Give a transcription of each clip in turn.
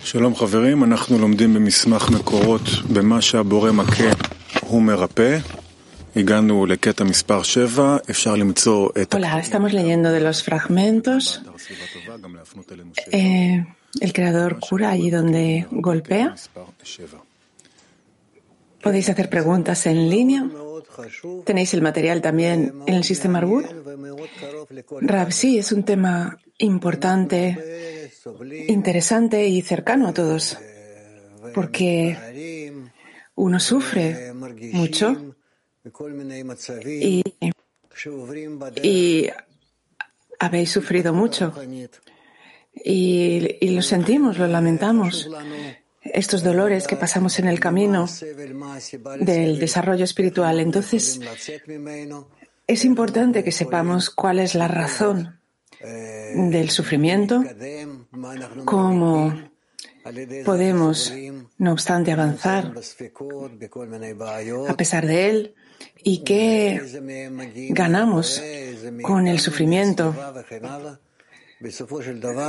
שלום חברים, אנחנו לומדים במסמך מקורות במה שהבורא מכה הוא מרפא. הגענו לקטע מספר 7, אפשר למצוא את... Hola, estamos leyendo de los fragmentos. Eh, el creador cura allí donde golpea. Podéis hacer preguntas en línea. Tenéis el material también en el sistema Arbur. Rab, sí, es un tema importante, interesante y cercano a todos, porque uno sufre mucho y, habéis sufrido mucho y lo sentimos, lo lamentamos estos dolores que pasamos en el camino del desarrollo espiritual. Entonces, es importante que sepamos cuál es la razón del sufrimiento, cómo podemos, no obstante, avanzar a pesar de él y qué ganamos con el sufrimiento,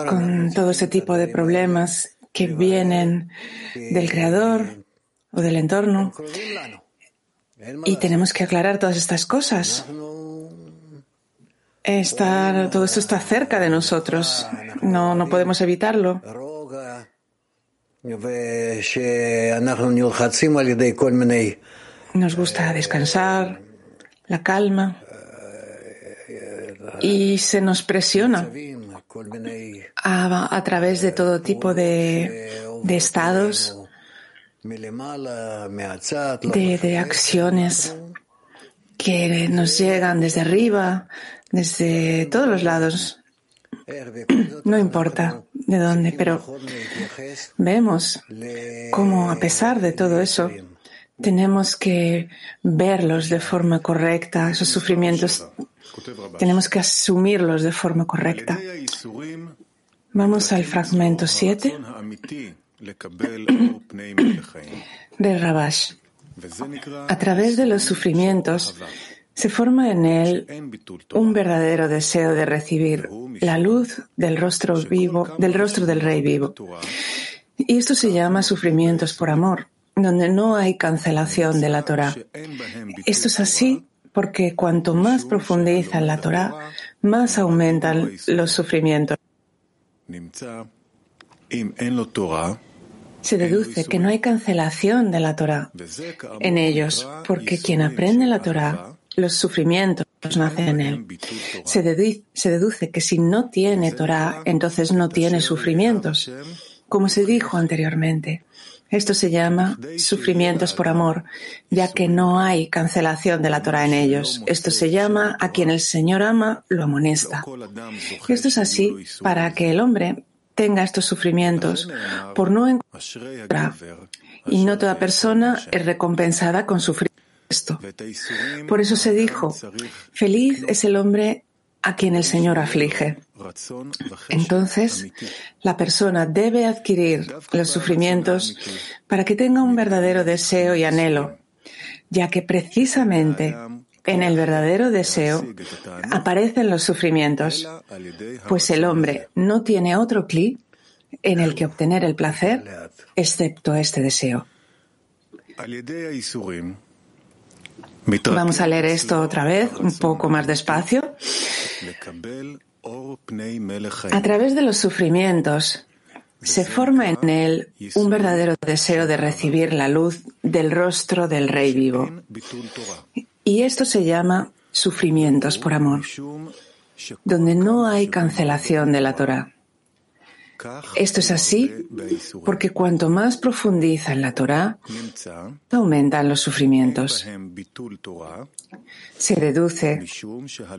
con todo ese tipo de problemas que vienen del creador o del entorno. Y tenemos que aclarar todas estas cosas. Estar, todo esto está cerca de nosotros. No, no podemos evitarlo. Nos gusta descansar, la calma, y se nos presiona a, a través de todo tipo de, de estados, de, de acciones que nos llegan desde arriba, desde todos los lados. No importa de dónde, pero vemos cómo a pesar de todo eso, tenemos que verlos de forma correcta, esos sufrimientos tenemos que asumirlos de forma correcta. Vamos al fragmento 7 de Rabash. A través de los sufrimientos se forma en él un verdadero deseo de recibir la luz del rostro vivo, del rostro del rey vivo. Y esto se llama sufrimientos por amor, donde no hay cancelación de la Torah. Esto es así porque cuanto más profundizan la Torah, más aumentan los sufrimientos. Se deduce que no hay cancelación de la Torah en ellos, porque quien aprende la Torah, los sufrimientos nacen en él. Se deduce, que si no tiene Torah, entonces no tiene sufrimientos, como se dijo anteriormente. Esto se llama sufrimientos por amor, ya que no hay cancelación de la Torah en ellos. Esto se llama a quien el Señor ama, lo amonesta. Esto es así para que el hombre tenga estos sufrimientos por no encontrar y no toda persona es recompensada con sufrir Por eso se dijo, feliz es el hombre a quien el Señor aflige. Entonces, la persona debe adquirir los sufrimientos para que tenga un verdadero deseo y anhelo, ya que precisamente en el verdadero deseo aparecen los sufrimientos, pues el hombre no tiene otro clic en el que obtener el placer excepto este deseo. Vamos a leer esto otra vez, un poco más despacio. A través de los sufrimientos se forma en él un verdadero deseo de recibir la luz del rostro del Rey vivo. Y esto se llama sufrimientos por amor, donde no hay cancelación de la Torah. Esto es así porque cuanto más profundiza en la Torah, aumentan los sufrimientos. Se deduce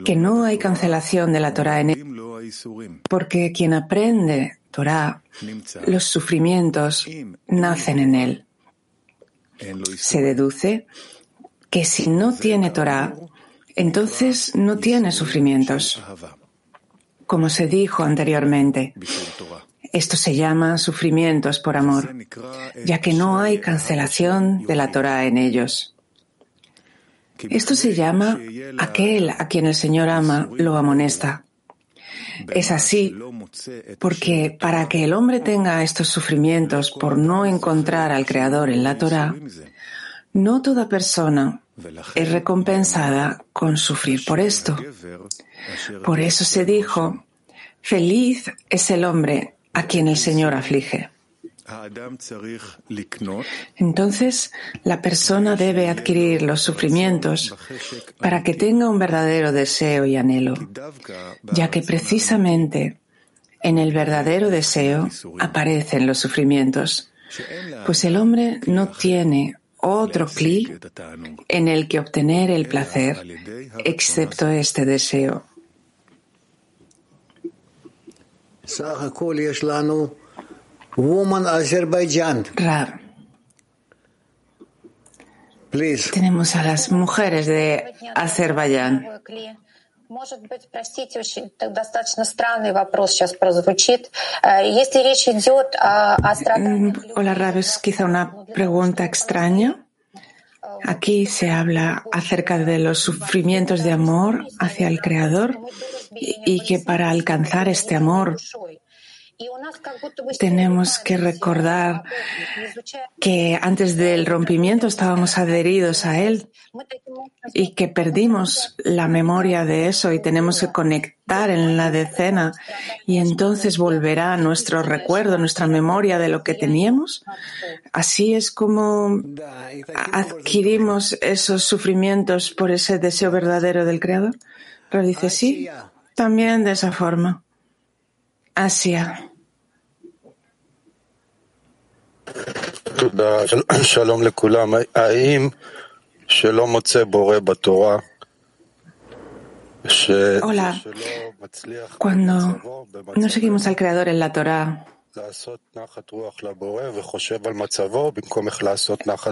que no hay cancelación de la Torah en él, porque quien aprende Torah, los sufrimientos nacen en él. Se deduce que si no tiene Torah, entonces no tiene sufrimientos. Como se dijo anteriormente, esto se llama sufrimientos por amor, ya que no hay cancelación de la Torah en ellos. Esto se llama aquel a quien el Señor ama lo amonesta. Es así porque para que el hombre tenga estos sufrimientos por no encontrar al Creador en la Torah, no toda persona es recompensada con sufrir por esto. Por eso se dijo, feliz es el hombre a quien el Señor aflige. Entonces, la persona debe adquirir los sufrimientos para que tenga un verdadero deseo y anhelo, ya que precisamente en el verdadero deseo aparecen los sufrimientos, pues el hombre no tiene otro clic en el que obtener el placer, excepto este deseo. Woman Azerbaijan. Tenemos a las mujeres de Azerbaiyán. Может быть, простите, очень достаточно странный вопрос сейчас прозвучит. Если речь идет о, о страданиях... Hola, Rabes, quizá una pregunta extraña. Aquí se habla acerca de los sufrimientos de amor hacia el Creador y que para alcanzar este amor tenemos que recordar que antes del rompimiento estábamos adheridos a Él y que perdimos la memoria de eso y tenemos que conectar en la decena y entonces volverá nuestro recuerdo, nuestra memoria de lo que teníamos. Así es como adquirimos esos sufrimientos por ese deseo verdadero del Creador. Pero dice sí, también de esa forma. Asia. Hola. Cuando no seguimos al Creador en la Torah,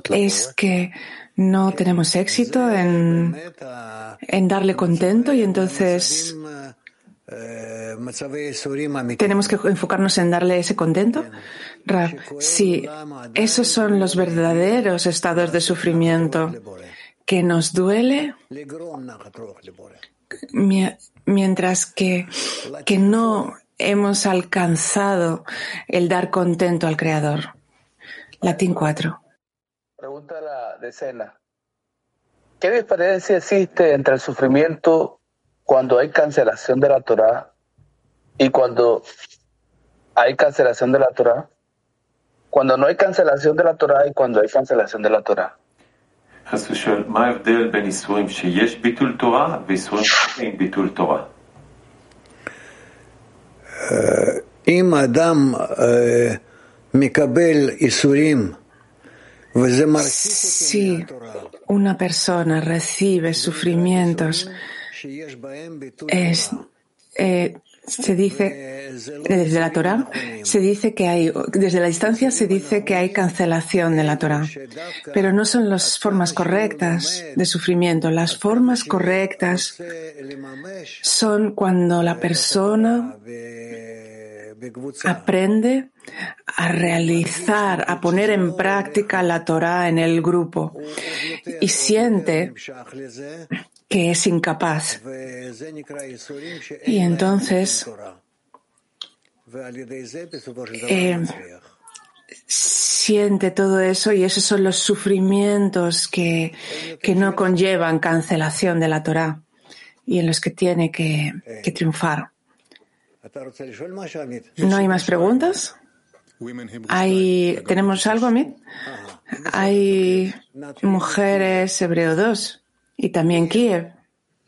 es que no tenemos éxito en, en darle contento y entonces tenemos que enfocarnos en darle ese contento. sí, esos son los verdaderos estados de sufrimiento que nos duele mientras que, que no hemos alcanzado el dar contento al Creador. Latín 4. Pregunta de la decena. ¿Qué diferencia existe entre el sufrimiento cuando hay cancelación de la Torah y cuando hay cancelación de la Torah, cuando no hay cancelación de la Torah y cuando hay cancelación de la Torah. Si una persona recibe sufrimientos es, eh, se dice desde la Torah se dice que hay desde la distancia se dice que hay cancelación de la Torah, pero no son las formas correctas de sufrimiento. Las formas correctas son cuando la persona aprende a realizar, a poner en práctica la Torah en el grupo y siente que es incapaz. Y entonces eh, siente todo eso y esos son los sufrimientos que, que, no conllevan cancelación de la Torah y en los que tiene que, que triunfar. ¿No hay más preguntas? ¿Hay, ¿Tenemos algo, Amit? Hay mujeres hebreo 2 y también Kiev.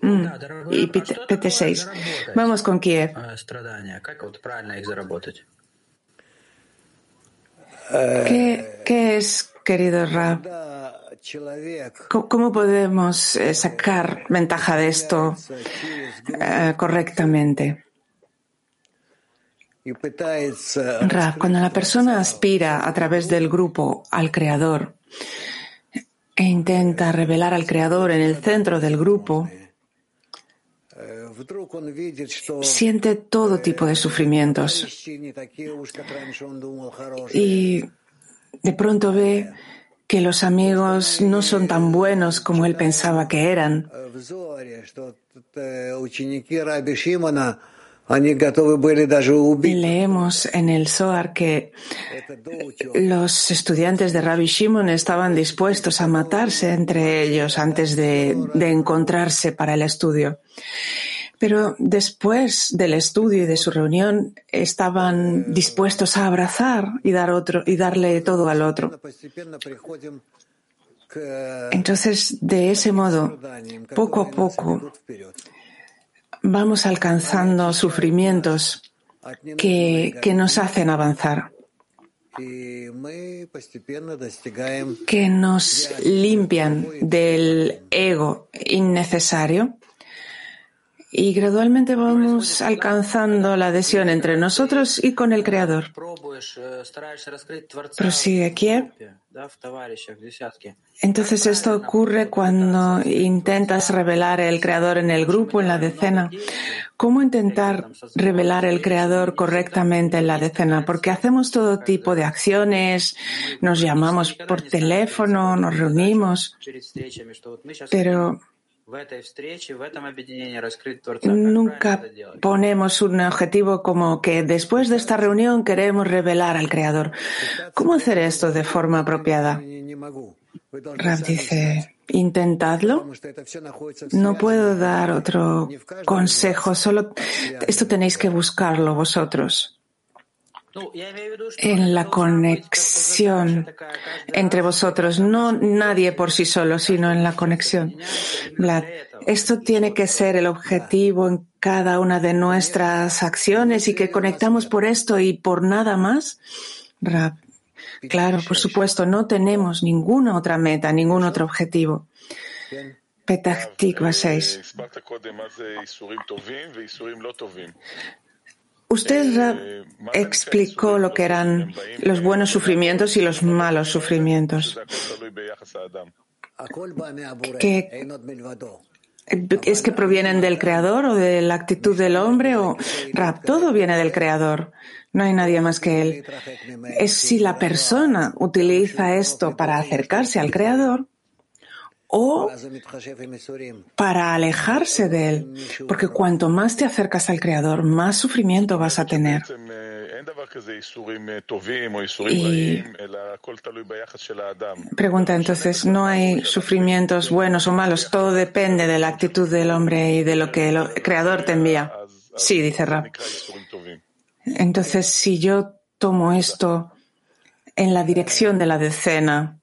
Mm. Y PT6. Vamos con Kiev. ¿Qué, ¿Qué, es, querido Rab? ¿Cómo podemos eh, sacar ventaja de esto uh, correctamente? Rab, cuando la persona aspira a través del grupo al Creador, e intenta revelar al Creador en el centro del grupo, siente todo tipo de sufrimientos y de pronto ve que los amigos no son tan buenos como él pensaba que eran. Leemos en el Zohar que los estudiantes de Rabbi Shimon estaban dispuestos a matarse entre ellos antes de, de encontrarse para el estudio. Pero después del estudio y de su reunión estaban dispuestos a abrazar y dar otro y darle todo al otro. Entonces, de ese modo, poco a poco, vamos alcanzando sufrimientos que, que nos hacen avanzar, que nos limpian del ego innecesario y gradualmente vamos alcanzando la adhesión entre nosotros y con el Creador. Prosigue aquí. Entonces esto ocurre cuando intentas revelar el Creador en el grupo, en la decena. ¿Cómo intentar revelar el Creador correctamente en la decena? Porque hacemos todo tipo de acciones, nos llamamos por teléfono, nos reunimos, pero Nunca ponemos un objetivo como que después de esta reunión queremos revelar al Creador. ¿Cómo hacer esto de forma apropiada? Rab dice, intentadlo. No puedo dar otro consejo, solo esto tenéis que buscarlo vosotros en la conexión entre vosotros, no nadie por sí solo, sino en la conexión. Esto tiene que ser el objetivo en cada una de nuestras acciones y que conectamos por esto y por nada más. Claro, por supuesto, no tenemos ninguna otra meta, ningún otro objetivo. Petah 6. Usted explicó lo que eran los buenos sufrimientos y los malos sufrimientos. ¿Es que provienen del Creador o de la actitud del hombre? O Rap, todo viene del Creador. No hay nadie más que Él. Es si la persona utiliza esto para acercarse al Creador, o para alejarse de él, porque cuanto más te acercas al Creador, más sufrimiento vas a tener. Y pregunta entonces, ¿no hay sufrimientos buenos o malos? Todo depende de la actitud del hombre y de lo que el Creador te envía. Sí, dice Rab. Entonces, si yo tomo esto en la dirección de la decena,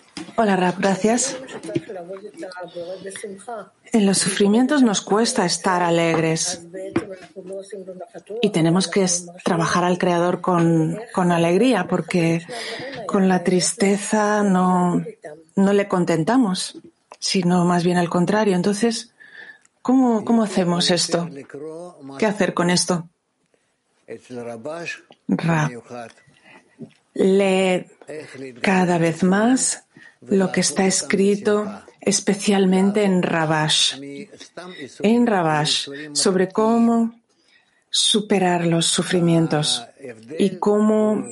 Hola Rab, gracias. En los sufrimientos nos cuesta estar alegres y tenemos que trabajar al Creador con, con alegría porque con la tristeza no, no le contentamos, sino más bien al contrario. Entonces, ¿cómo, cómo hacemos esto? ¿Qué hacer con esto? Rab, lee cada vez más lo que está escrito especialmente en Rabash, en Rabash, sobre cómo superar los sufrimientos y cómo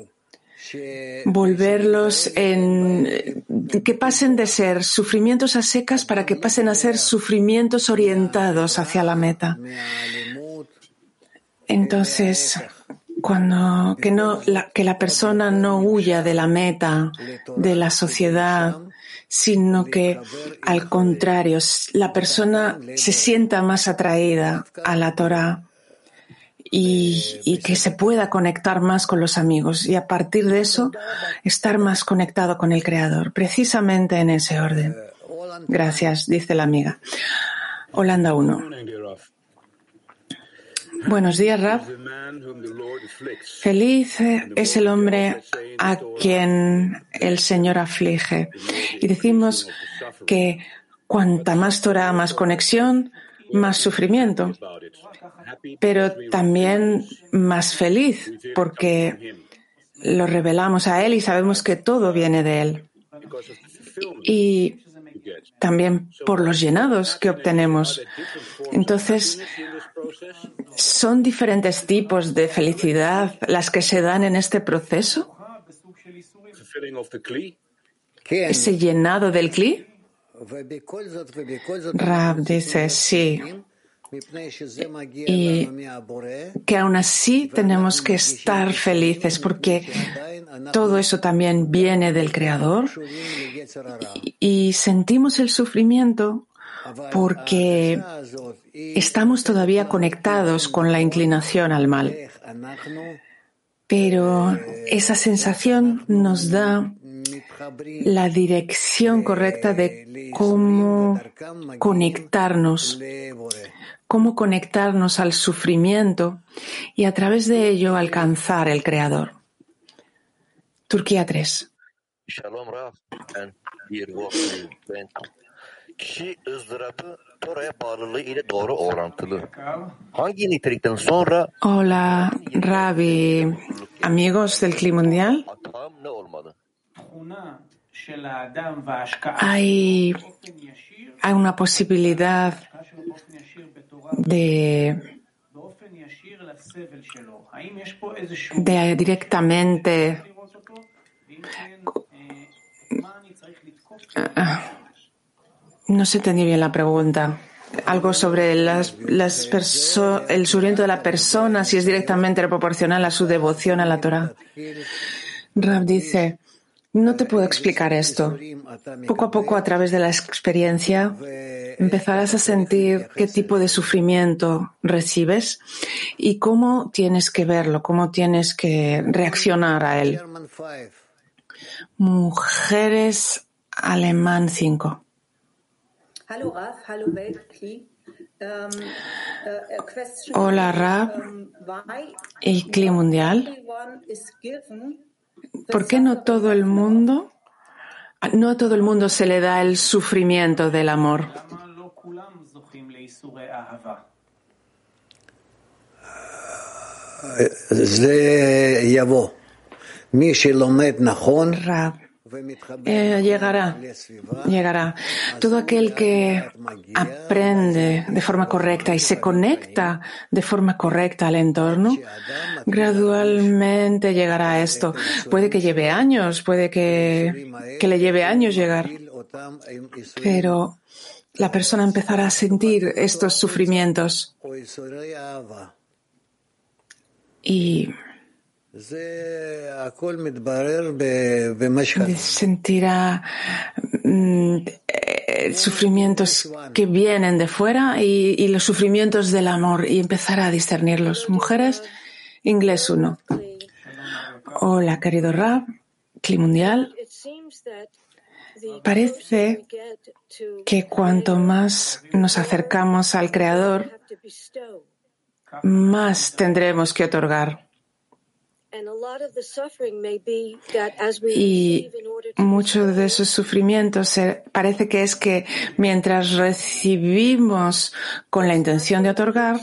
volverlos en que pasen de ser sufrimientos a secas para que pasen a ser sufrimientos orientados hacia la meta. Entonces, cuando que no la, que la persona no huya de la meta, de la sociedad, sino que al contrario, la persona se sienta más atraída a la Torah y, que se pueda conectar más con los amigos y a partir de eso estar más conectado con el Creador, precisamente en ese orden. Gracias, dice la amiga. Holanda 1. Buenos días, Rab. Feliz es el hombre a quien el Señor aflige. Y decimos que cuanta más Torah, más conexión, más sufrimiento, pero también más feliz, porque lo revelamos a Él y sabemos que todo viene de Él. Y también por los llenados que obtenemos. Entonces, ¿Son diferentes tipos de felicidad las que se dan en este proceso? ¿Ese llenado del cli? Rab dice sí. Y que aún así tenemos que estar felices porque todo eso también viene del Creador y sentimos el sufrimiento porque estamos todavía conectados con la inclinación al mal. Pero esa sensación nos da la dirección correcta de cómo conectarnos, cómo conectarnos al sufrimiento y a través de ello alcanzar el Creador. Turquía 3. Hola, Rabi, amigos del Clima Mundial. Hay, hay una posibilidad de, de directamente no se entendió bien la pregunta. Algo sobre el sufrimiento de la persona, si es directamente proporcional a su devoción a la Torah. Rab dice, no te puedo explicar esto. Poco a poco, a través de la experiencia, empezarás a sentir qué tipo de sufrimiento recibes y cómo tienes que verlo, cómo tienes que reaccionar a él. Mujeres Alemán 5. Hola Rab y Cli Mundial. ¿Por qué no todo el mundo, no a todo el mundo se le da el sufrimiento del amor? Rab. Eh, llegará, llegará. Todo aquel que aprende de forma correcta y se conecta de forma correcta al entorno, gradualmente llegará a esto. Puede que lleve años, puede que, que le lleve años llegar, pero la persona empezará a sentir estos sufrimientos. Y sentirá mm, eh, sufrimientos que vienen de fuera y, los sufrimientos del amor y empezar a discernirlos. Mujeres, inglés 1. Hola, querido Rab, Clima Mundial. Parece que cuanto más nos acercamos al Creador, más tendremos que otorgar. Y muchos de esos sufrimientos parece que es que mientras recibimos con la intención de otorgar,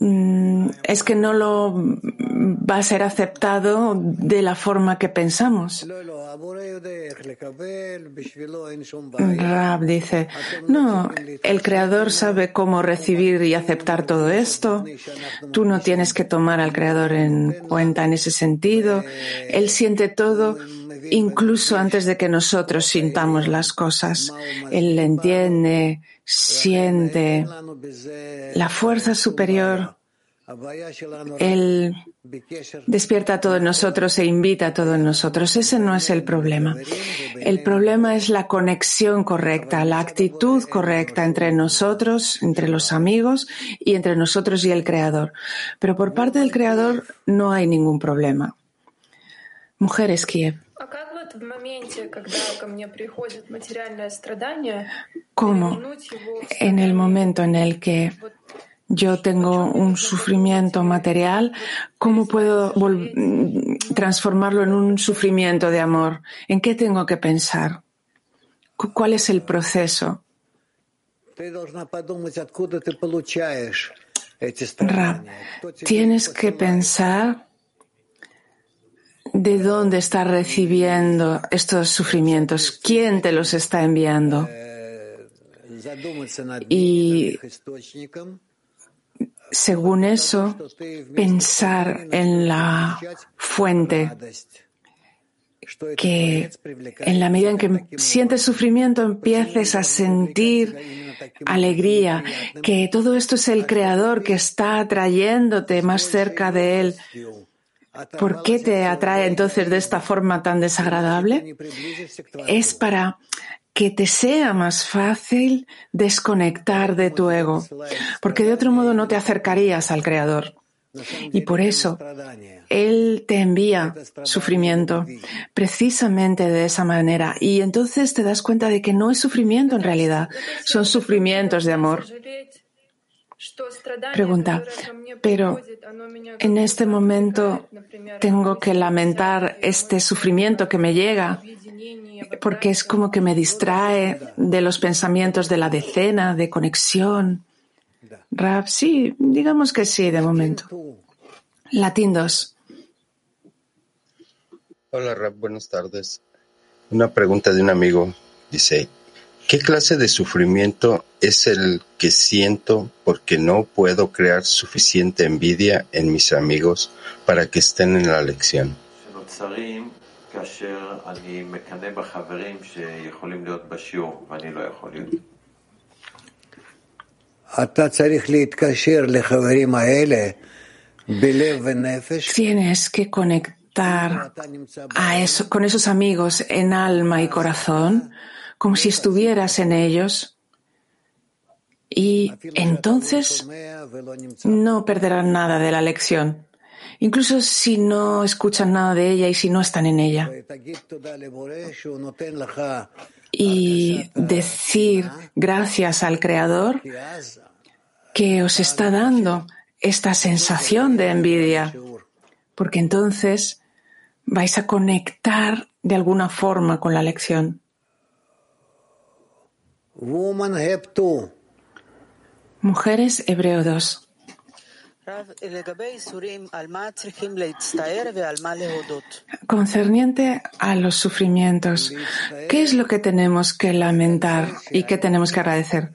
es que no lo va a ser aceptado de la forma que pensamos. Rab dice, no, el Creador sabe cómo recibir y aceptar todo esto. Tú no tienes que tomar al Creador en cuenta en ese sentido. Él siente todo incluso antes de que nosotros sintamos las cosas. Él entiende, siente la fuerza superior. Él despierta a todos nosotros e invita a todos nosotros. Ese no es el problema. El problema es la conexión correcta, la actitud correcta entre nosotros, entre los amigos y entre nosotros y el Creador. Pero por parte del Creador no hay ningún problema. Mujeres Kiev. ¿Cómo en el momento en el que yo tengo un sufrimiento material, ¿cómo puedo transformarlo en un sufrimiento de amor? ¿En qué tengo que pensar? ¿Cuál es el proceso? tienes que pensar ¿De dónde estás recibiendo estos sufrimientos? ¿Quién te los está enviando? Y según eso, pensar en la fuente, que en la medida en que sientes sufrimiento empieces a sentir alegría, que todo esto es el Creador que está atrayéndote más cerca de Él. ¿Por qué te atrae entonces de esta forma tan desagradable? Es para que te sea más fácil desconectar de tu ego, porque de otro modo no te acercarías al Creador. Y por eso Él te envía sufrimiento precisamente de esa manera. Y entonces te das cuenta de que no es sufrimiento en realidad, son sufrimientos de amor. Pregunta, pero en este momento tengo que lamentar este sufrimiento que me llega porque es como que me distrae de los pensamientos de la decena, de conexión. Rap, sí, digamos que sí, de momento. Latín 2. Hola, Rap, buenas tardes. Una pregunta de un amigo. Dice, ¿qué clase de sufrimiento es el que siento porque no puedo crear suficiente envidia en mis amigos para que estén en la lección? Tienes que conectar a eso, con esos amigos en alma y corazón, como si estuvieras en ellos. Y entonces no perderán nada de la lección, incluso si no escuchan nada de ella y si no están en ella. Y decir gracias al Creador que os está dando esta sensación de envidia, porque entonces vais a conectar de alguna forma con la lección. Mujeres Hebreo 2. Concerniente a los sufrimientos, ¿qué es lo que tenemos que lamentar y qué tenemos que agradecer?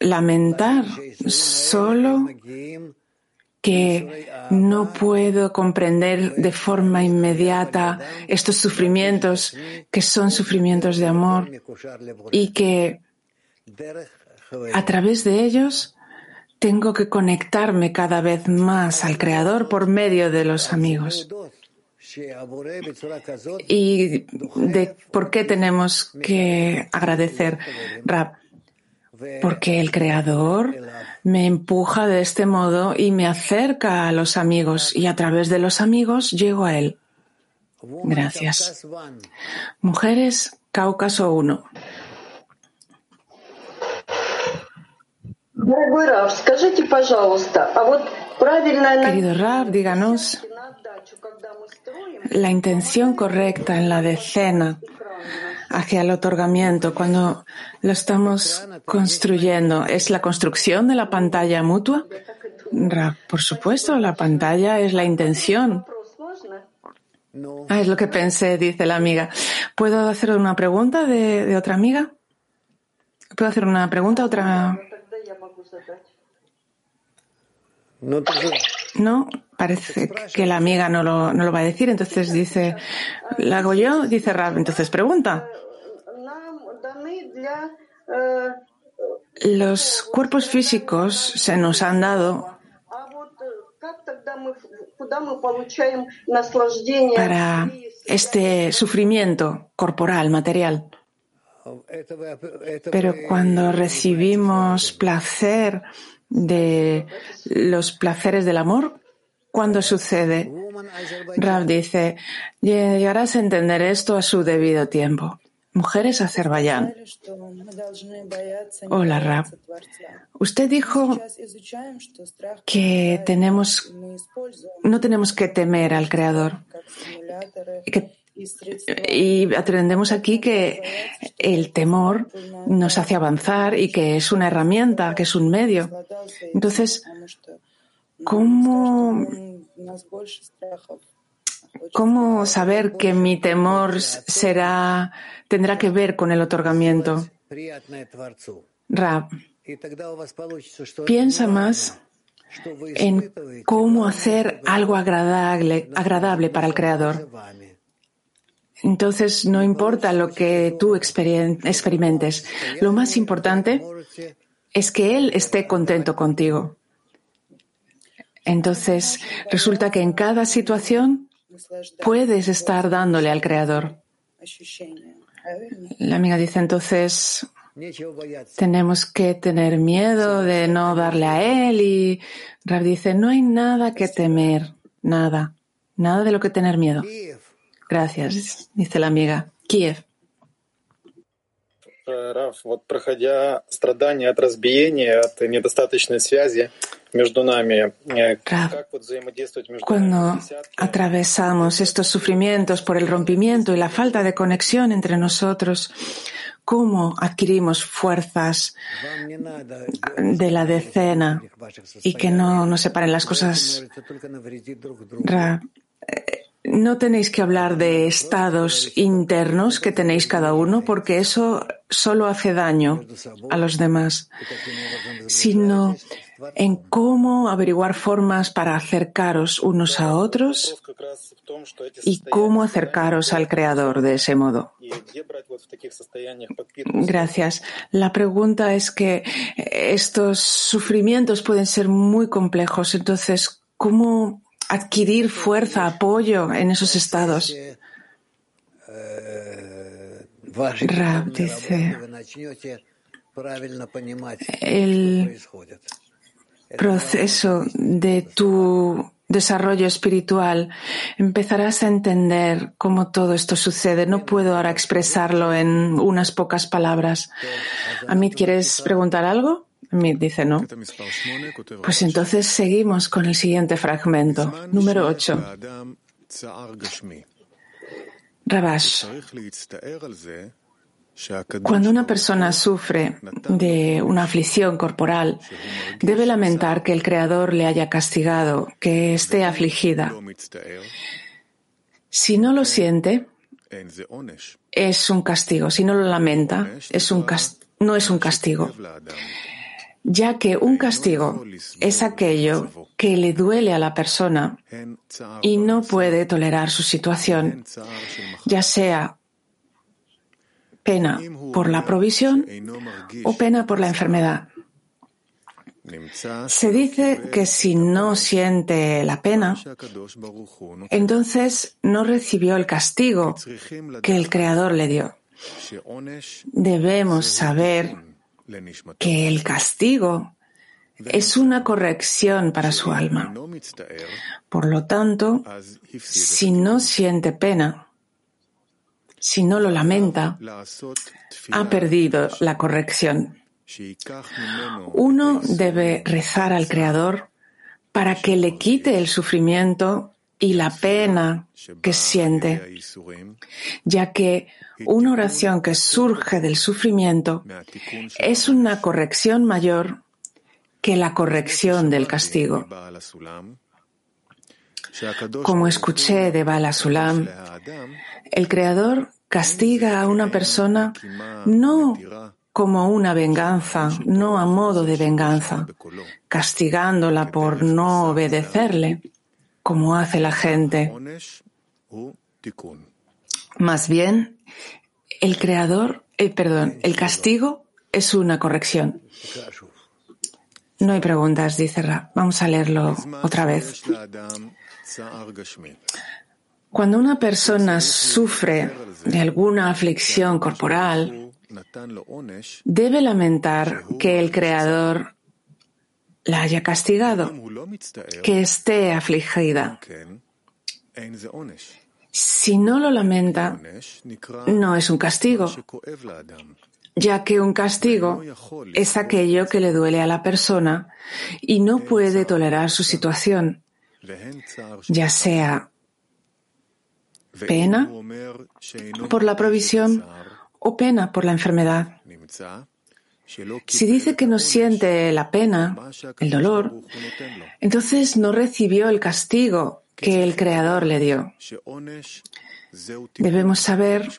lamentar solo que no puedo comprender de forma inmediata estos sufrimientos que son sufrimientos de amor y que a través de ellos tengo que conectarme cada vez más al Creador por medio de los amigos. ¿Y de por qué tenemos que agradecer, Rab? Porque el Creador me empuja de este modo y me acerca a los amigos y a través de los amigos llego a Él. Gracias. Mujeres, Cáucaso 1. Querido Rab, díganos la intención correcta en la decena hacia el otorgamiento cuando lo estamos construyendo es la construcción de la pantalla mutua. Por supuesto, la pantalla es la intención. Ah, es lo que pensé, dice la amiga. ¿Puedo hacer una pregunta de, otra amiga? ¿Puedo hacer una pregunta a otra? No, parece que la amiga no lo, no lo va a decir, entonces dice, ¿la hago yo? Dice Rab, entonces pregunta. Los cuerpos físicos se nos han dado para este sufrimiento corporal, material. Pero cuando recibimos placer de los placeres del amor, ¿cuándo sucede? Rab dice, llegarás a entender esto a su debido tiempo. Mujeres Azerbaiyán. Hola, Rab. Usted dijo que tenemos, no tenemos que temer al Creador. y aprendemos aquí que el temor nos hace avanzar y que es una herramienta, que es un medio. Entonces, ¿cómo ¿Cómo saber que mi temor será, tendrá que ver con el otorgamiento? Rab, Piensa más en cómo hacer algo agradable, agradable para el Creador. Entonces, no importa lo que tú experimentes, lo más importante es que Él esté contento contigo. Entonces, resulta que en cada situación puedes estar dándole al Creador. La amiga dice entonces, tenemos que tener miedo de no darle a Él y Rab dice, no hay nada que temer, nada, nada de lo que tener miedo. Gracias, dice la amiga. Kiev. Cuando atravesamos estos sufrimientos por el rompimiento y la falta de conexión entre nosotros, ¿cómo adquirimos fuerzas de la decena y que no nos separen las cosas? Eh, no tenéis que hablar de estados internos que tenéis cada uno, porque eso solo hace daño a los demás, sino en cómo averiguar formas para acercaros unos a otros y cómo acercaros al Creador de ese modo. Gracias. La pregunta es que estos sufrimientos pueden ser muy complejos, entonces, ¿cómo adquirir fuerza, apoyo en esos estados. Rab dice, el proceso de tu desarrollo espiritual, empezarás a entender cómo todo esto sucede. No puedo ahora expresarlo en unas pocas palabras. Amit, ¿quieres preguntar algo? dice no. Pues entonces seguimos con el siguiente fragmento, número 8. Rabash. Cuando una persona sufre de una aflicción corporal, debe lamentar que el Creador le haya castigado, que esté afligida. Si no lo siente, es un castigo. Si no lo lamenta, es un no es un castigo ya que un castigo es aquello que le duele a la persona y no puede tolerar su situación, ya sea pena por la provisión o pena por la enfermedad. Se dice que si no siente la pena, entonces no recibió el castigo que el Creador le dio. Debemos saber que el castigo es una corrección para su alma. Por lo tanto, si no siente pena, si no lo lamenta, ha perdido la corrección. Uno debe rezar al Creador para que le quite el sufrimiento y la pena que siente, ya que una oración que surge del sufrimiento es una corrección mayor que la corrección del castigo. Como escuché de Bala Sulam, el Creador castiga a una persona no como una venganza, no a modo de venganza, castigándola por no obedecerle, como hace la gente. Más bien, el creador, eh, perdón, el castigo es una corrección. No hay preguntas, dice Ra. Vamos a leerlo otra vez. Cuando una persona sufre de alguna aflicción corporal, debe lamentar que el Creador la haya castigado, que esté afligida. Si no lo lamenta, no es un castigo, ya que un castigo es aquello que le duele a la persona y no puede tolerar su situación, ya sea pena por la provisión o pena por la enfermedad. Si dice que no siente la pena, el dolor, entonces no recibió el castigo que el Creador le dio. Debemos saber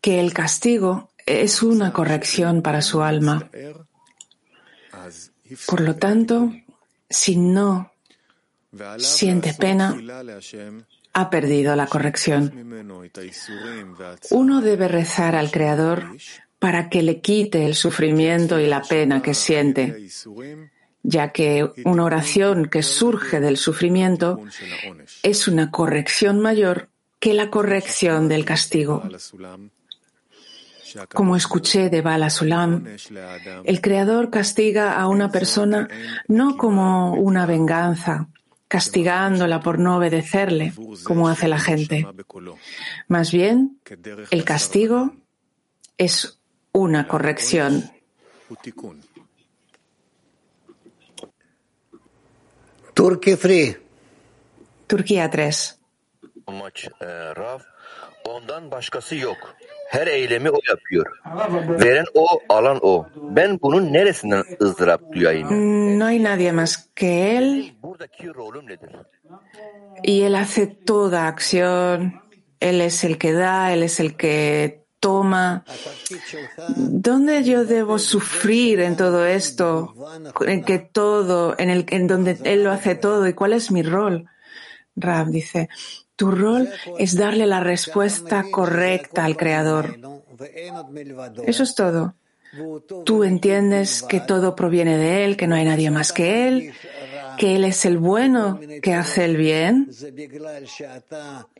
que el castigo es una corrección para su alma. Por lo tanto, si no siente pena, ha perdido la corrección. Uno debe rezar al Creador para que le quite el sufrimiento y la pena que siente, ya que una oración que surge del sufrimiento es una corrección mayor que la corrección del castigo. Como escuché de Bala Sulam, el Creador castiga a una persona no como una venganza, castigándola por no obedecerle, como hace la gente. Más bien, el castigo es una corrección. Free. Turquía 3. Ondan başkası yok. Her eylemi o yapıyor. Veren o, alan o. Ben bunun neresinden ızdırap duyayım? No hay nadie más que él. Buradaki rolüm nedir? Y él hace toda acción. Él es el que da, él es el que toma. ¿Dónde yo debo sufrir en todo esto? En que todo, en el en donde él lo hace todo. ¿Y cuál es mi rol? Rab dice, tu rol es darle la respuesta correcta al Creador. Eso es todo. Tú entiendes que todo proviene de Él, que no hay nadie más que Él, que Él es el bueno que hace el bien.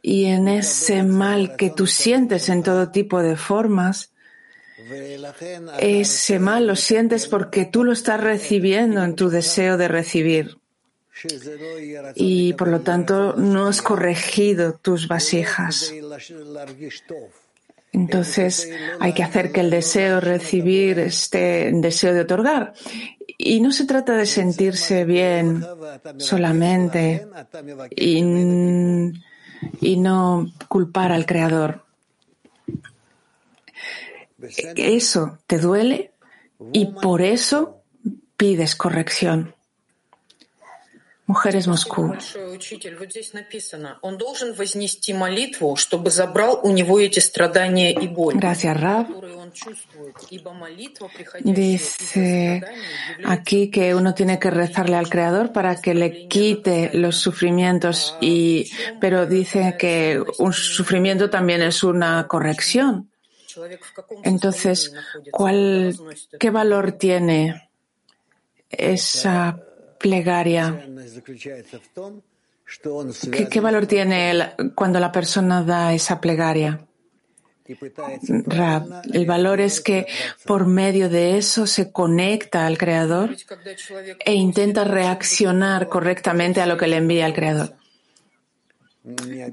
Y en ese mal que tú sientes en todo tipo de formas, ese mal lo sientes porque tú lo estás recibiendo en tu deseo de recibir y por lo tanto no has corregido tus vasijas. Entonces hay que hacer que el deseo de recibir esté en deseo de otorgar. Y no se trata de sentirse bien solamente y, y no culpar al Creador. Eso te duele y por eso pides corrección. Mujeres Moscú. Gracias, Rab. Dice aquí que uno tiene que rezarle al Creador para que le quite los sufrimientos, y, pero dice que un sufrimiento también es una corrección. Entonces, ¿cuál, ¿qué valor tiene esa plegaria? ¿Qué, valor tiene cuando la persona da esa plegaria? el valor es que por medio de eso se conecta al Creador e intenta reaccionar correctamente a lo que le envía el Creador.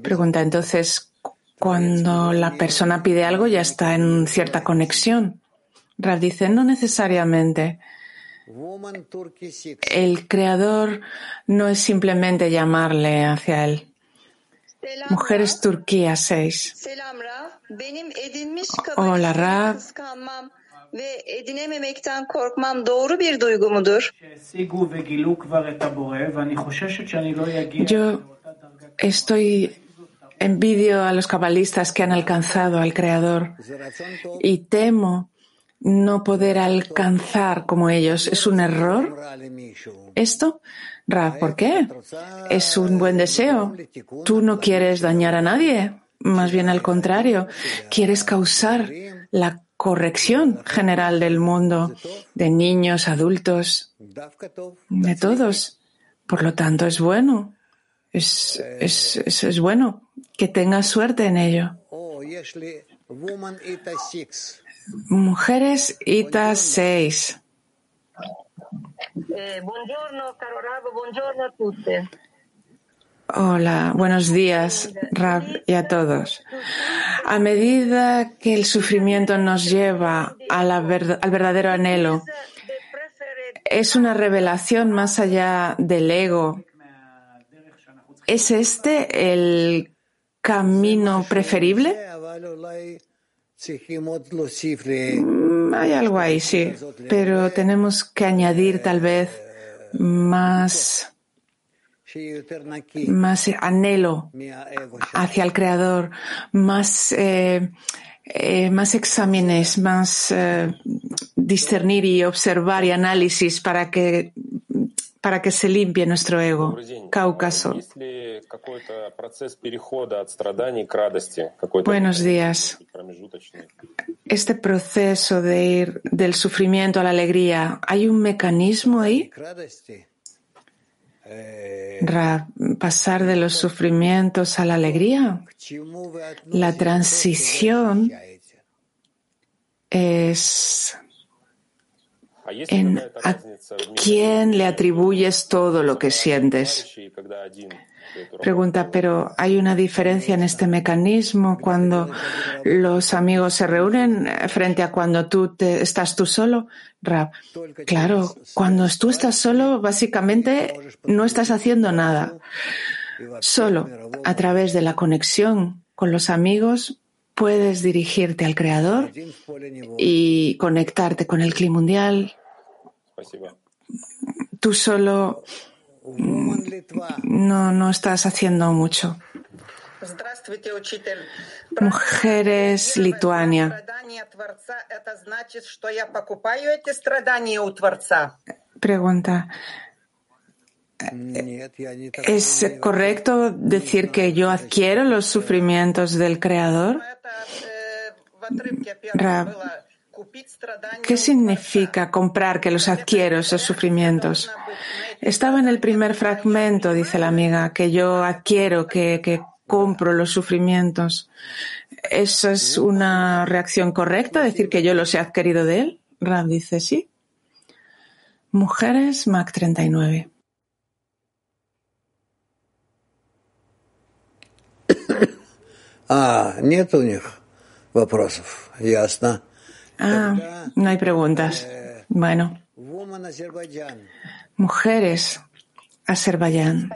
Pregunta entonces, cuando la persona pide algo ya está en cierta conexión. Rab dice, no necesariamente. El creador no es simplemente llamarle hacia él. Mujeres Turquía 6. Hola Rab. Yo estoy envidio a los cabalistas que han alcanzado al Creador y temo no poder alcanzar como ellos. ¿Es un error esto? Rab, ¿por qué? Es un buen deseo. Tú no quieres dañar a nadie. Más bien al contrario, quieres causar la corrección general del mundo, de niños, adultos, de todos. Por lo tanto, es bueno. Es, es, es, es bueno que tengas suerte en ello. Mujeres ITA 6. Hola, buenos días, Rab, y a todos. A medida que el sufrimiento nos lleva al verdadero anhelo, es una revelación más allá del ego. ¿Es este el camino preferible? Mm, hay algo ahí, sí, pero tenemos que añadir tal vez más, más anhelo hacia el Creador, más eh, eh, más exámenes, más eh, discernir y observar y análisis para que para que se limpie nuestro ego. Cáucaso. Buenos días. Este proceso de ir del sufrimiento a la alegría, ¿hay un mecanismo ahí? pasar de los sufrimientos a la alegría. La transición es en a quién le atribuyes todo lo que sientes. Pregunta, pero ¿hay una diferencia en este mecanismo cuando los amigos se reúnen frente a cuando tú te, estás tú solo? Rap, claro, cuando tú estás solo, básicamente no estás haciendo nada. Solo a través de la conexión con los amigos puedes dirigirte al Creador y conectarte con el clima mundial. Tú solo no, no estás haciendo mucho. Mujeres Lituania. Pregunta. ¿Es correcto decir que yo adquiero los sufrimientos del Creador? ¿Qué significa comprar que los adquiero esos sufrimientos? Estaba en el primer fragmento, dice la amiga, que yo adquiero, que, compro los sufrimientos. ¿Eso es una reacción correcta? ¿Decir que yo los he adquirido de él? Rab dice sí. Mujeres, Mac 39. Ah, нет у них вопросов. Ясно. Ah, no hay preguntas. Bueno. Mujeres, Azerbaiyán.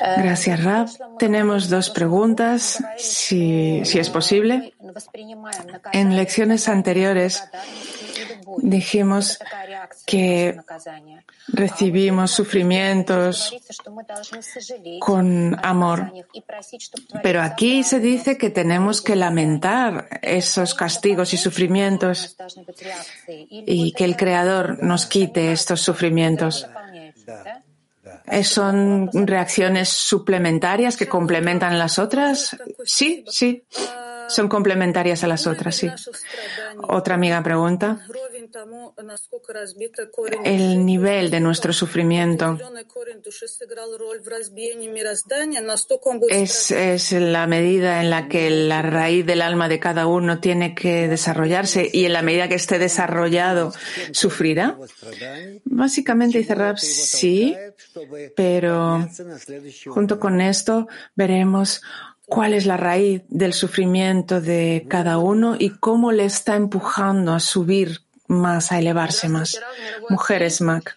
Gracias, Rab. Tenemos dos preguntas, si, si es posible. En lecciones anteriores dijimos que recibimos sufrimientos con amor. Pero aquí se dice que tenemos que lamentar esos castigos y sufrimientos y que el Creador nos quite estos sufrimientos. ¿Son reacciones suplementarias que complementan las otras? Sí, sí. Son complementarias a las otras, sí. Otra amiga pregunta el nivel de nuestro sufrimiento. Es, es, la medida en la que la raíz del alma de cada uno tiene que desarrollarse y en la medida que esté desarrollado, ¿sufrirá? Básicamente dice Rab, sí, pero junto con esto veremos cuál es la raíz del sufrimiento de cada uno y cómo le está empujando a subir más, a elevarse más. Mujeres Mac.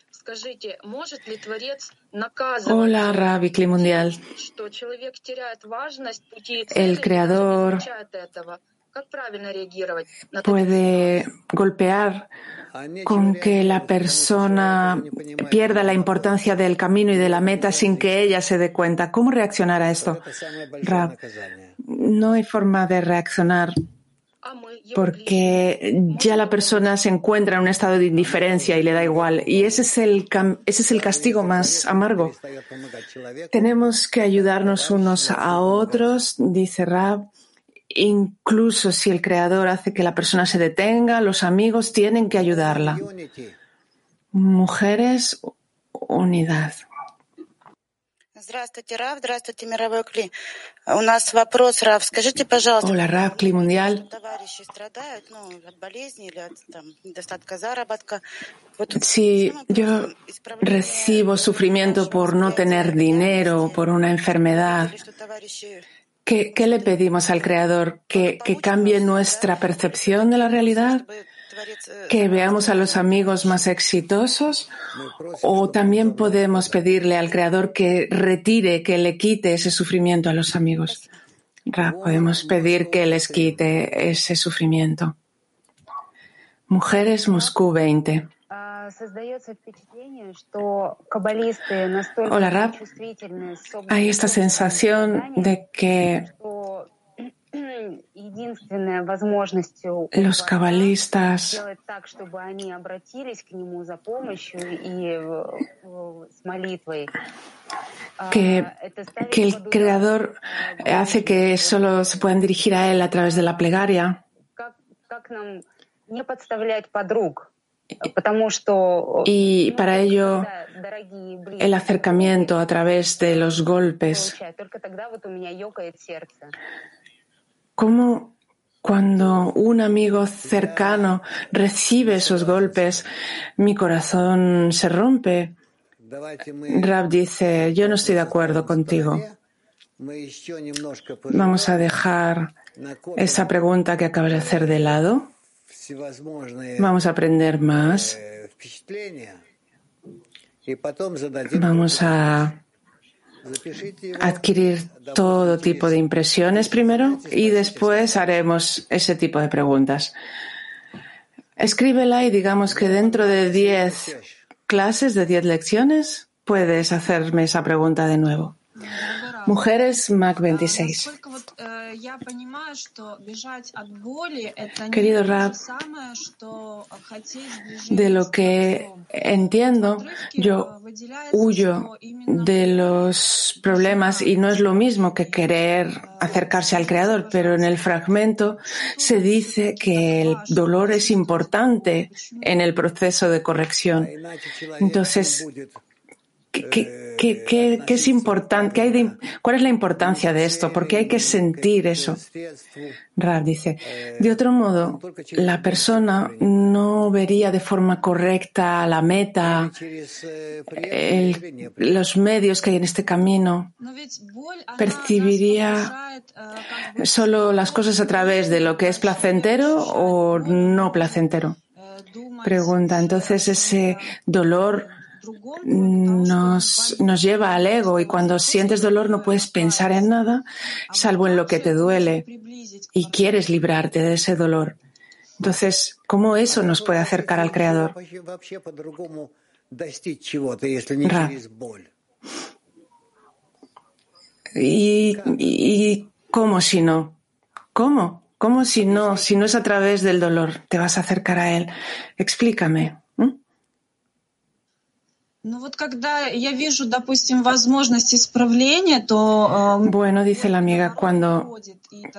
Hola, Rabbi Mundial. El creador puede golpear con que la persona pierda la importancia del camino y de la meta sin que ella se dé cuenta. ¿Cómo reaccionar a esto? Rab, no hay forma de reaccionar porque ya la persona se encuentra en un estado de indiferencia y le da igual. Y ese es el, ese es el castigo más amargo. Tenemos que ayudarnos unos a otros, dice Rab. Incluso si el creador hace que la persona se detenga, los amigos tienen que ayudarla. Mujeres, unidad. Hola, Kli Mundial. Si yo recibo sufrimiento por no tener dinero, por una enfermedad, ¿qué, le pedimos al Creador? ¿Que, ¿Que cambie nuestra percepción de la realidad? Que veamos a los amigos más exitosos o también podemos pedirle al Creador que retire, que le quite ese sufrimiento a los amigos. podemos pedir que les quite ese sufrimiento. Mujeres Moscú 20. Hola, Rab. Hay esta sensación de que los cabalistas que, que el Creador hace que solo se puedan dirigir a Él a través de la plegaria. Y para ello el acercamiento a través de los golpes. ¿Cómo cuando un amigo cercano recibe esos golpes, mi corazón se rompe? Rab dice, yo no estoy de acuerdo contigo. Vamos a dejar esa pregunta que acabas de hacer de lado. Vamos a aprender más. Vamos a adquirir todo tipo de impresiones primero y después haremos ese tipo de preguntas. Escríbela y digamos que dentro de 10 clases, de 10 lecciones, puedes hacerme esa pregunta de nuevo. Mujeres Mac 26. Querido Rab, de lo que entiendo, yo huyo de los problemas y no es lo mismo que querer acercarse al Creador, pero en el fragmento se dice que el dolor es importante en el proceso de corrección. Entonces, ¿Qué, qué, qué, es importante? hay de, ¿Cuál es la importancia de esto? Porque hay que sentir eso. Rab dice, de otro modo, la persona no vería de forma correcta la meta, los medios que hay en este camino. Percibiría solo las cosas a través de lo que es placentero o no placentero. Pregunta, entonces ese dolor nos, nos lleva al ego y cuando sientes dolor no puedes pensar en nada salvo en lo que te duele y quieres librarte de ese dolor. Entonces, ¿cómo eso nos puede acercar al Creador? ¿Y, ¿Y cómo si no? ¿Cómo? ¿Cómo si no? Si no es a través del dolor, te vas a acercar a Él. Explícame. Bueno, dice la amiga, cuando,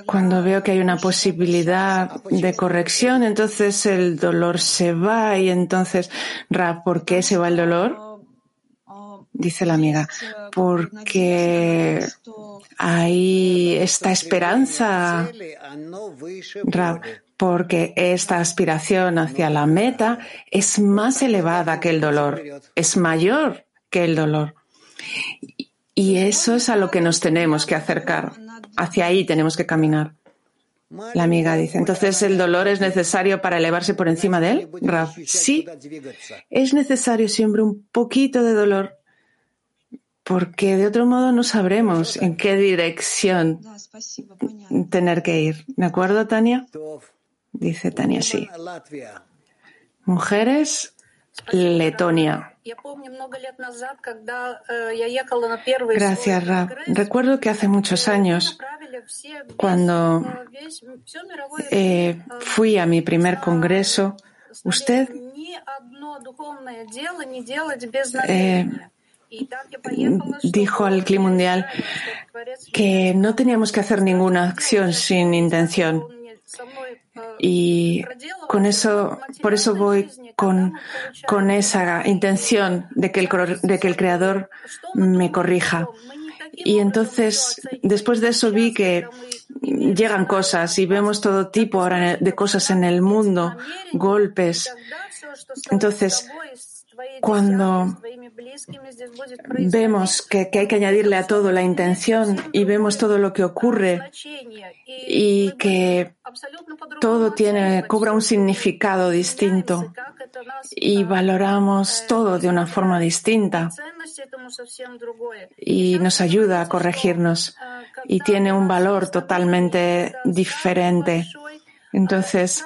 cuando veo que hay una posibilidad de corrección, entonces el dolor se va y entonces, Ra, ¿por qué se va el dolor? Dice la amiga, porque hay esta esperanza, Ra, porque esta aspiración hacia la meta es más elevada que el dolor, es mayor que el dolor. Y eso es a lo que nos tenemos que acercar. Hacia ahí tenemos que caminar. La amiga dice, entonces el dolor es necesario para elevarse por encima de él. Raf, sí, es necesario siempre un poquito de dolor, porque de otro modo no sabremos en qué dirección tener que ir. ¿De acuerdo, Tania? Dice Tania, sí. Mujeres, Letonia. Gracias, Rab. Recuerdo que hace muchos años, cuando eh, fui a mi primer congreso, usted eh, dijo al clima mundial que no teníamos que hacer ninguna acción sin intención. Y con eso, por eso voy con, con esa intención de que, el, de que el Creador me corrija. Y entonces, después de eso vi que llegan cosas y vemos todo tipo ahora de cosas en el mundo, golpes. Entonces, cuando vemos que, hay que añadirle a todo la intención y vemos todo lo que ocurre y que todo tiene, cobra un significado distinto y valoramos todo de una forma distinta y nos ayuda a corregirnos y tiene un valor totalmente diferente. Entonces,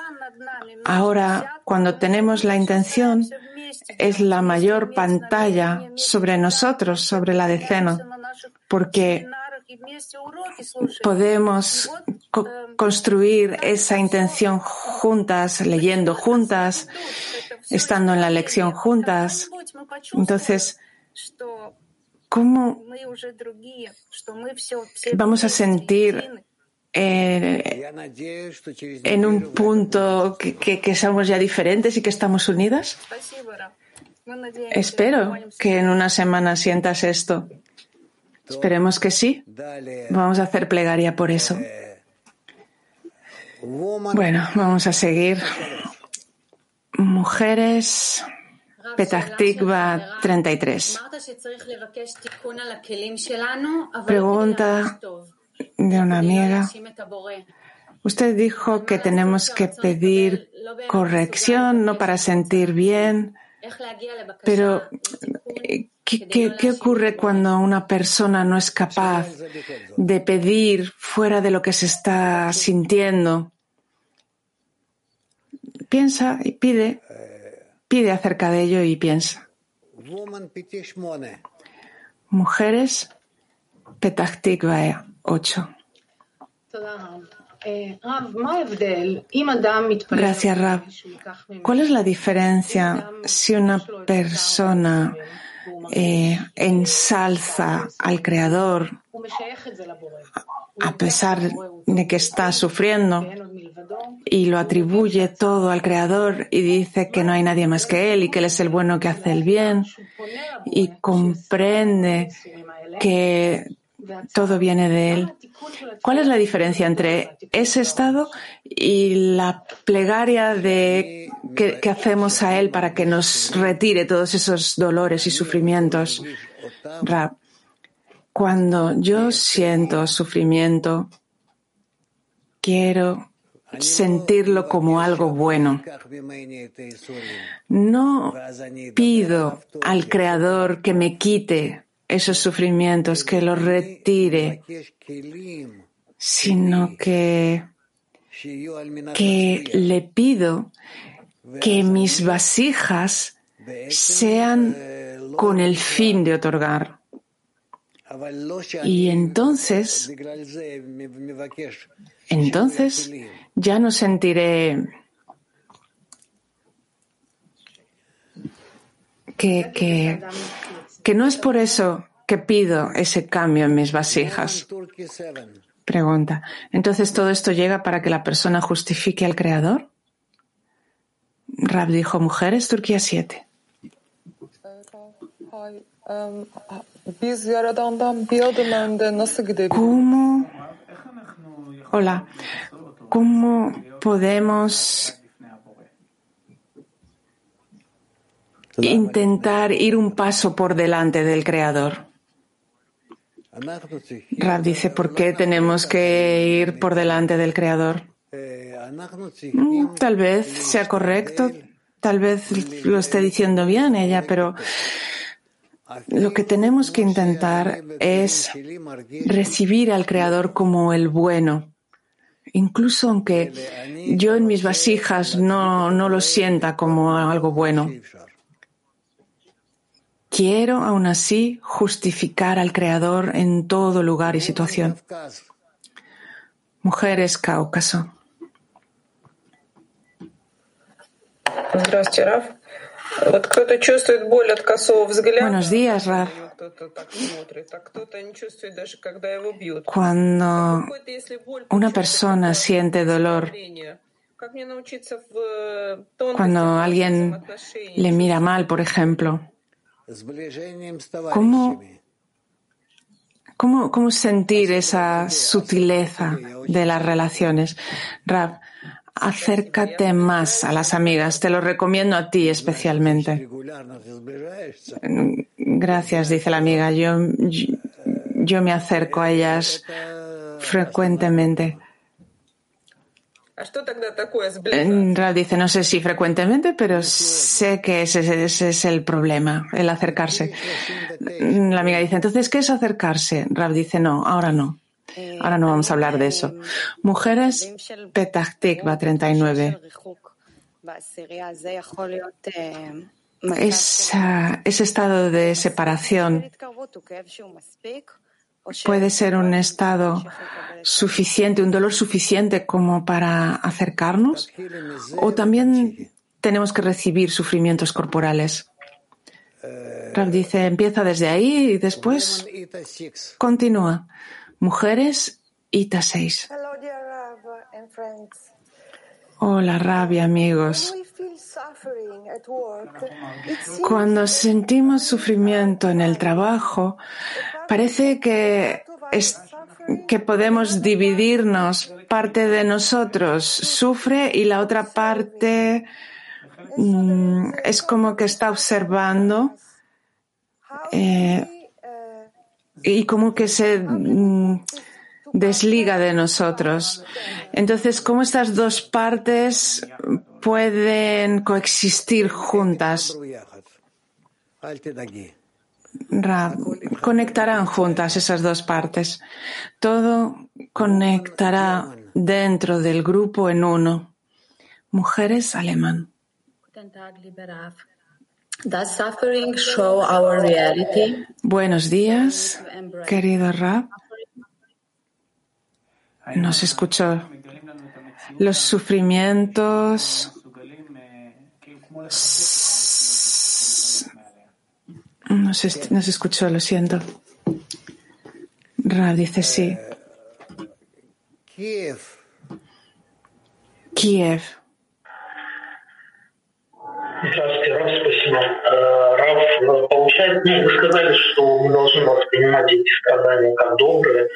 ahora, cuando tenemos la intención, es la mayor pantalla sobre nosotros, sobre la decena, porque podemos construir esa intención juntas, leyendo juntas, estando en la lección juntas. Entonces, ¿cómo vamos a sentir eh, en un punto que, que, somos ya diferentes y que estamos unidas? Espero que en una semana sientas esto. Esperemos que sí. Vamos a hacer plegaria por eso. Bueno, vamos a seguir. Mujeres, Petah 33. Pregunta de una amiga. Usted dijo que tenemos que pedir corrección, no para sentir bien, pero ¿qué, qué, ocurre cuando una persona no es capaz de pedir fuera de lo que se está sintiendo? Piensa y pide, pide acerca de ello y piensa. Mujeres, Petah 8. Gracias, Rab. ¿Cuál es la diferencia si una persona eh, ensalza al Creador a pesar de que está sufriendo y lo atribuye todo al Creador y dice que no hay nadie más que Él y que Él es el bueno que hace el bien y comprende que todo viene de Él. ¿Cuál es la diferencia entre ese estado y la plegaria de, que, que, hacemos a Él para que nos retire todos esos dolores y sufrimientos? Rab, cuando yo siento sufrimiento, quiero sentirlo como algo bueno. No pido al Creador que me quite esos sufrimientos, que los retire, sino que, que le pido que mis vasijas sean con el fin de otorgar. Y entonces, entonces ya no sentiré que, que, que no es por eso que pido ese cambio en mis vasijas. Pregunta. Entonces todo esto llega para que la persona justifique al Creador. Rab dijo mujeres, Turquía 7. ¿Cómo? Hola. ¿Cómo podemos intentar ir un paso por delante del Creador. Rab dice, ¿por qué tenemos que ir por delante del Creador? Mm, tal vez sea correcto, tal vez lo esté diciendo bien ella, pero lo que tenemos que intentar es recibir al Creador como el bueno, incluso aunque yo en mis vasijas no, no lo sienta como algo bueno. Quiero aún así justificar al Creador en todo lugar y situación. Mujeres Cáucaso. Buenos días, Raf. Cuando una persona siente dolor, cuando alguien le mira mal, por ejemplo, ¿Cómo, cómo, cómo sentir esa sutileza de las relaciones? Rab, acércate más a las amigas. Te lo recomiendo a ti especialmente. Gracias, dice la amiga. Yo, yo me acerco a ellas frecuentemente. Rab dice, no sé si frecuentemente, pero sé que ese, es el problema, el acercarse. La amiga dice, entonces, ¿qué es acercarse? Rab dice, no, ahora no. Ahora no vamos a hablar de eso. Mujeres, Petah Tikva 39. ese estado de separación puede ser un estado suficiente, un dolor suficiente como para acercarnos, o también tenemos que recibir sufrimientos corporales. Rav dice, empieza desde ahí y después continúa. Mujeres, Ita 6. Hola, rabia, amigos. Cuando sentimos sufrimiento en el trabajo, parece que, que podemos dividirnos. Parte de nosotros sufre y la otra parte mm, es como que está observando eh, y como que se mm, desliga de nosotros. Entonces, ¿cómo estas dos partes pueden coexistir juntas? conectarán juntas esas dos partes. Todo conectará dentro del grupo en uno. Mujeres alemán. Buenos días, querido Rab. Nos escuchó Los sufrimientos no se, escuchó, lo siento. Rab dice sí. Kiev. Kiev. Здравствуйте, Раф, спасибо. Раф, получается, ну, вы сказали, что мы должны воспринимать эти страдания как добрые,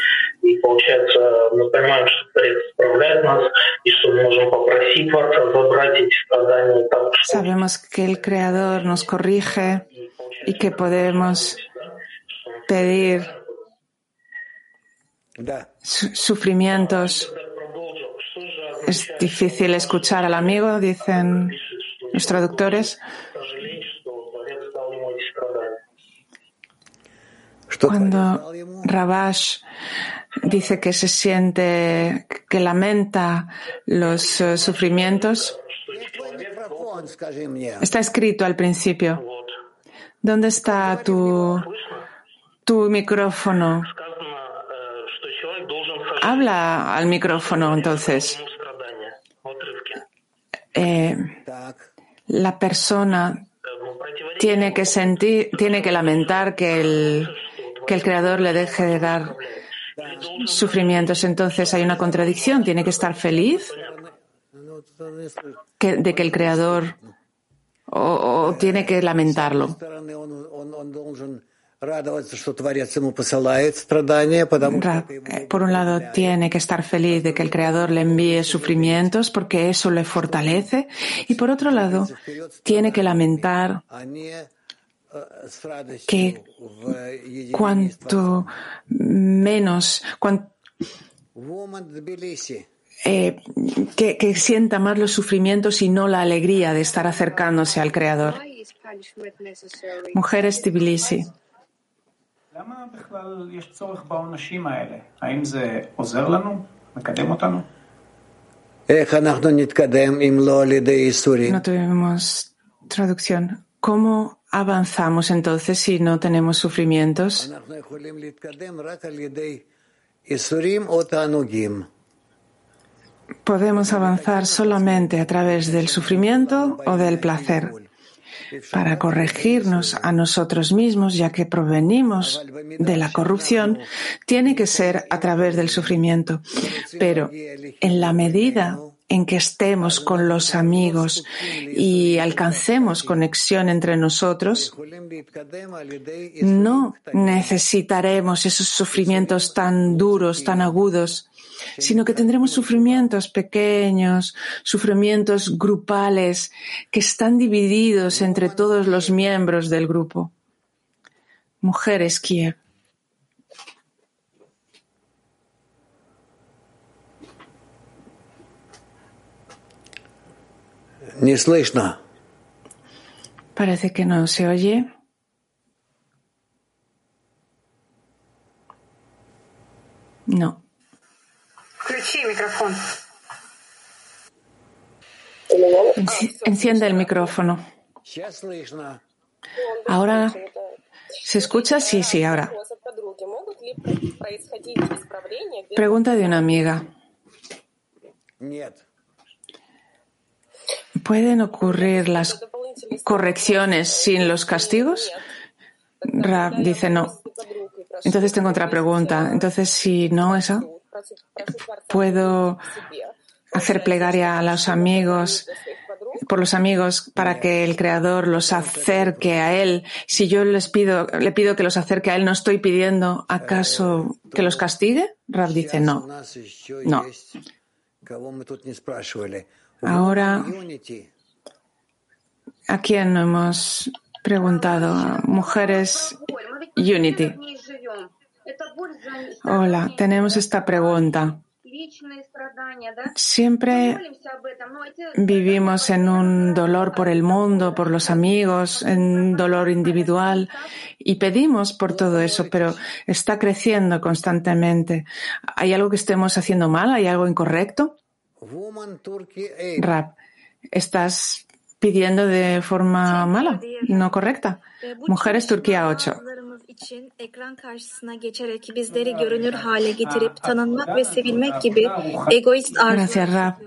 и получается, мы понимаем, что Творец исправляет нас, и что мы можем попросить вас забрать эти страдания так, что... Sabemos que el Creador nos corrige y que podemos pedir sufrimientos. Es difícil escuchar al amigo, dicen los traductores. Cuando Rabash dice que se siente, que lamenta los eh, sufrimientos, está escrito al principio. ¿Dónde está tu, tu micrófono? Habla al micrófono entonces. Eh, la persona tiene que sentir, tiene que lamentar que el, que el creador le deje de dar sufrimientos. Entonces hay una contradicción. Tiene que estar feliz de que el creador o, tiene que lamentarlo. Por un lado, tiene que estar feliz de que el Creador le envíe sufrimientos porque eso le fortalece. Y por otro lado, tiene que lamentar que cuanto menos, eh, que, sienta más los sufrimientos y no la alegría de estar acercándose al Creador. Mujeres Tbilisi. No tuvimos traducción. ¿Cómo avanzamos entonces si no tenemos sufrimientos? podemos avanzar solamente a través del sufrimiento o del placer para corregirnos a nosotros mismos, ya que provenimos de la corrupción, tiene que ser a través del sufrimiento. Pero en la medida en que estemos con los amigos y alcancemos conexión entre nosotros, no necesitaremos esos sufrimientos tan duros, tan agudos, sino que tendremos sufrimientos pequeños, sufrimientos grupales que están divididos entre todos los miembros del grupo. Mujeres Kiev. Parece que no se oye. No. Enciende el micrófono. Ahora, ¿se escucha? Sí, sí, ahora. Pregunta de una amiga. ¿Pueden ocurrir las correcciones sin los castigos? Rab dice no. Entonces tengo otra pregunta. Entonces, si no eso, ¿puedo hacer plegaria a los amigos, por los amigos, para que el Creador los acerque a Él? Si yo les pido, le pido que los acerque a Él, ¿no estoy pidiendo acaso que los castigue? Rab dice no. No. Ahora, ¿a quién hemos preguntado? Mujeres Unity. Hola, tenemos esta pregunta. Siempre vivimos en un dolor por el mundo, por los amigos, en dolor individual y pedimos por todo eso, pero está creciendo constantemente. ¿Hay algo que estemos haciendo mal? ¿Hay algo incorrecto? Rap, ¿estás pidiendo de forma mala, no correcta? Mujeres Turquía 8. Gracias, Rap.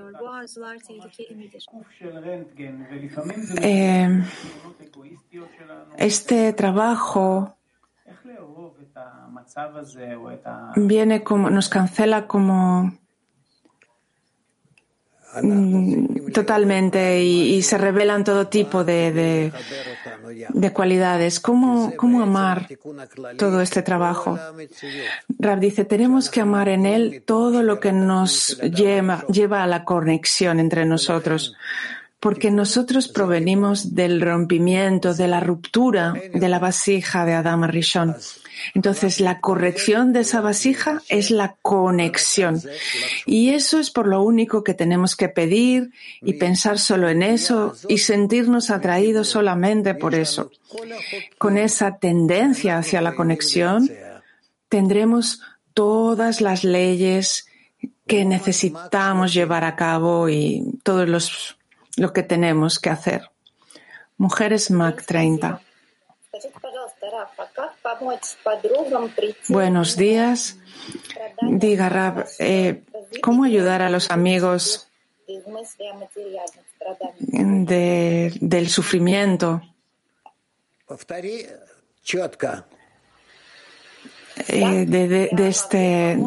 Eh, este trabajo viene como, nos cancela como totalmente y, se revelan todo tipo de, de, cualidades. ¿Cómo, ¿Cómo, amar todo este trabajo? Rab dice, tenemos que amar en él todo lo que nos lleva, lleva a la conexión entre nosotros porque nosotros provenimos del rompimiento, de la ruptura de la vasija de Adam Rishon. Entonces, la corrección de esa vasija es la conexión. Y eso es por lo único que tenemos que pedir y pensar solo en eso y sentirnos atraídos solamente por eso. Con esa tendencia hacia la conexión, tendremos todas las leyes que necesitamos llevar a cabo y todos los lo que tenemos que hacer. Mujeres MAC 30. Buenos días. Diga, Rab, eh, ¿cómo ayudar a los amigos del sufrimiento? Eh, de, este,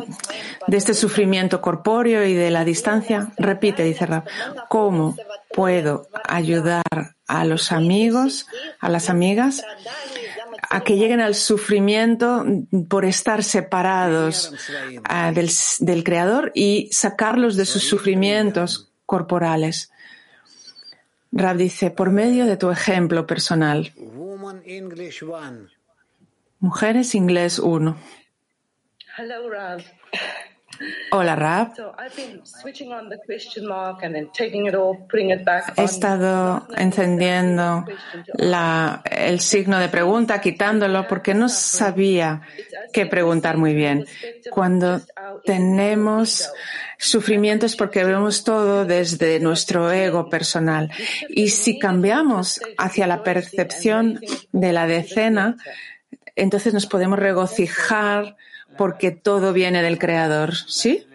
de este sufrimiento corpóreo y de la distancia. Repite, dice Rab, ¿cómo puedo ayudar a los amigos, a las amigas, a que lleguen al sufrimiento por estar separados ah, del, del Creador y sacarlos de sus sufrimientos corporales? Rab dice, por medio de tu ejemplo personal. Mujeres Inglés 1. Hola, Rab. He estado encendiendo la, el signo de pregunta, quitándolo, porque no sabía qué preguntar muy bien. Cuando tenemos sufrimientos porque vemos todo desde nuestro ego personal. Y si cambiamos hacia la percepción de la decena, entonces nos podemos regocijar porque todo viene del Creador, ¿sí?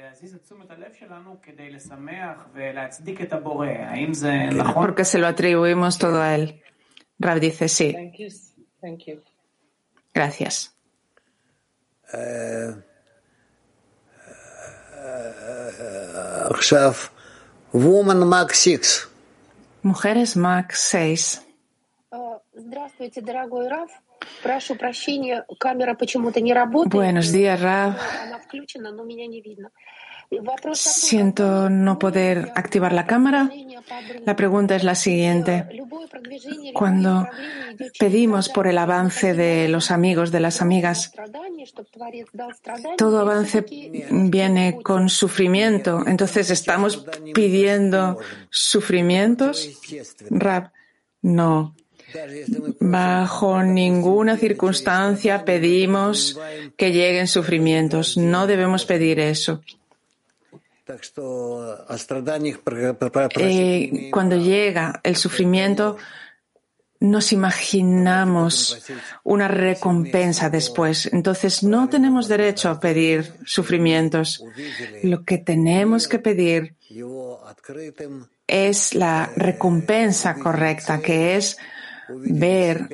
Porque se lo atribuimos todo a Él. Rab dice sí. Gracias. Mujeres Max 6. Здравствуйте, дорогой Раф. Buenos días, Rav. Siento no poder activar la cámara. La pregunta es la siguiente. Cuando pedimos por el avance de los amigos, de las amigas, todo avance viene con sufrimiento. Entonces, ¿estamos pidiendo sufrimientos? Rab, no. Bajo ninguna circunstancia pedimos que lleguen sufrimientos. No debemos pedir eso. Eh, cuando llega el sufrimiento, nos imaginamos una recompensa después. Entonces no tenemos derecho a pedir sufrimientos. Lo que tenemos que pedir es la recompensa correcta, que es ver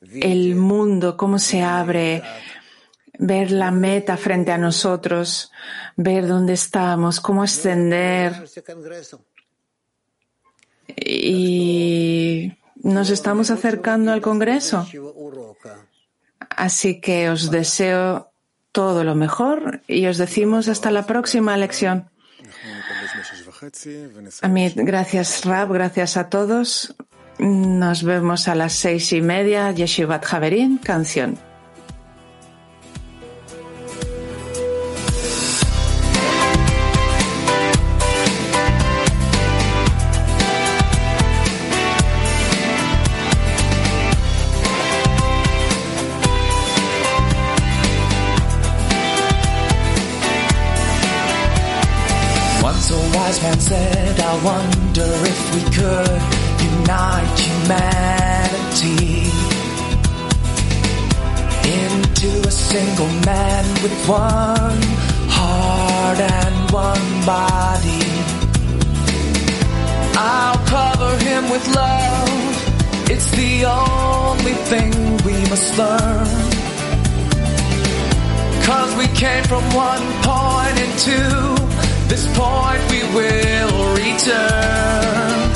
el mundo, cómo se abre, ver la meta frente a nosotros, ver dónde estamos, cómo ascender. Y nos estamos acercando al Congreso. Así que os deseo todo lo mejor y os decimos hasta la próxima lección. Amit, gracias Rab, gracias a todos. Nos vemos a las seis y media. Yeshivat Javerín, canción. wonder if we could unite humanity into a single man with one heart and one body. I'll cover him with love. It's the only thing we must learn. Cause we came from one point into this point we will return.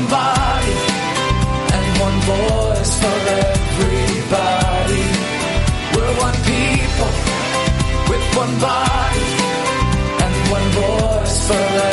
One body and one voice for everybody. We're one people with one body and one voice for everybody.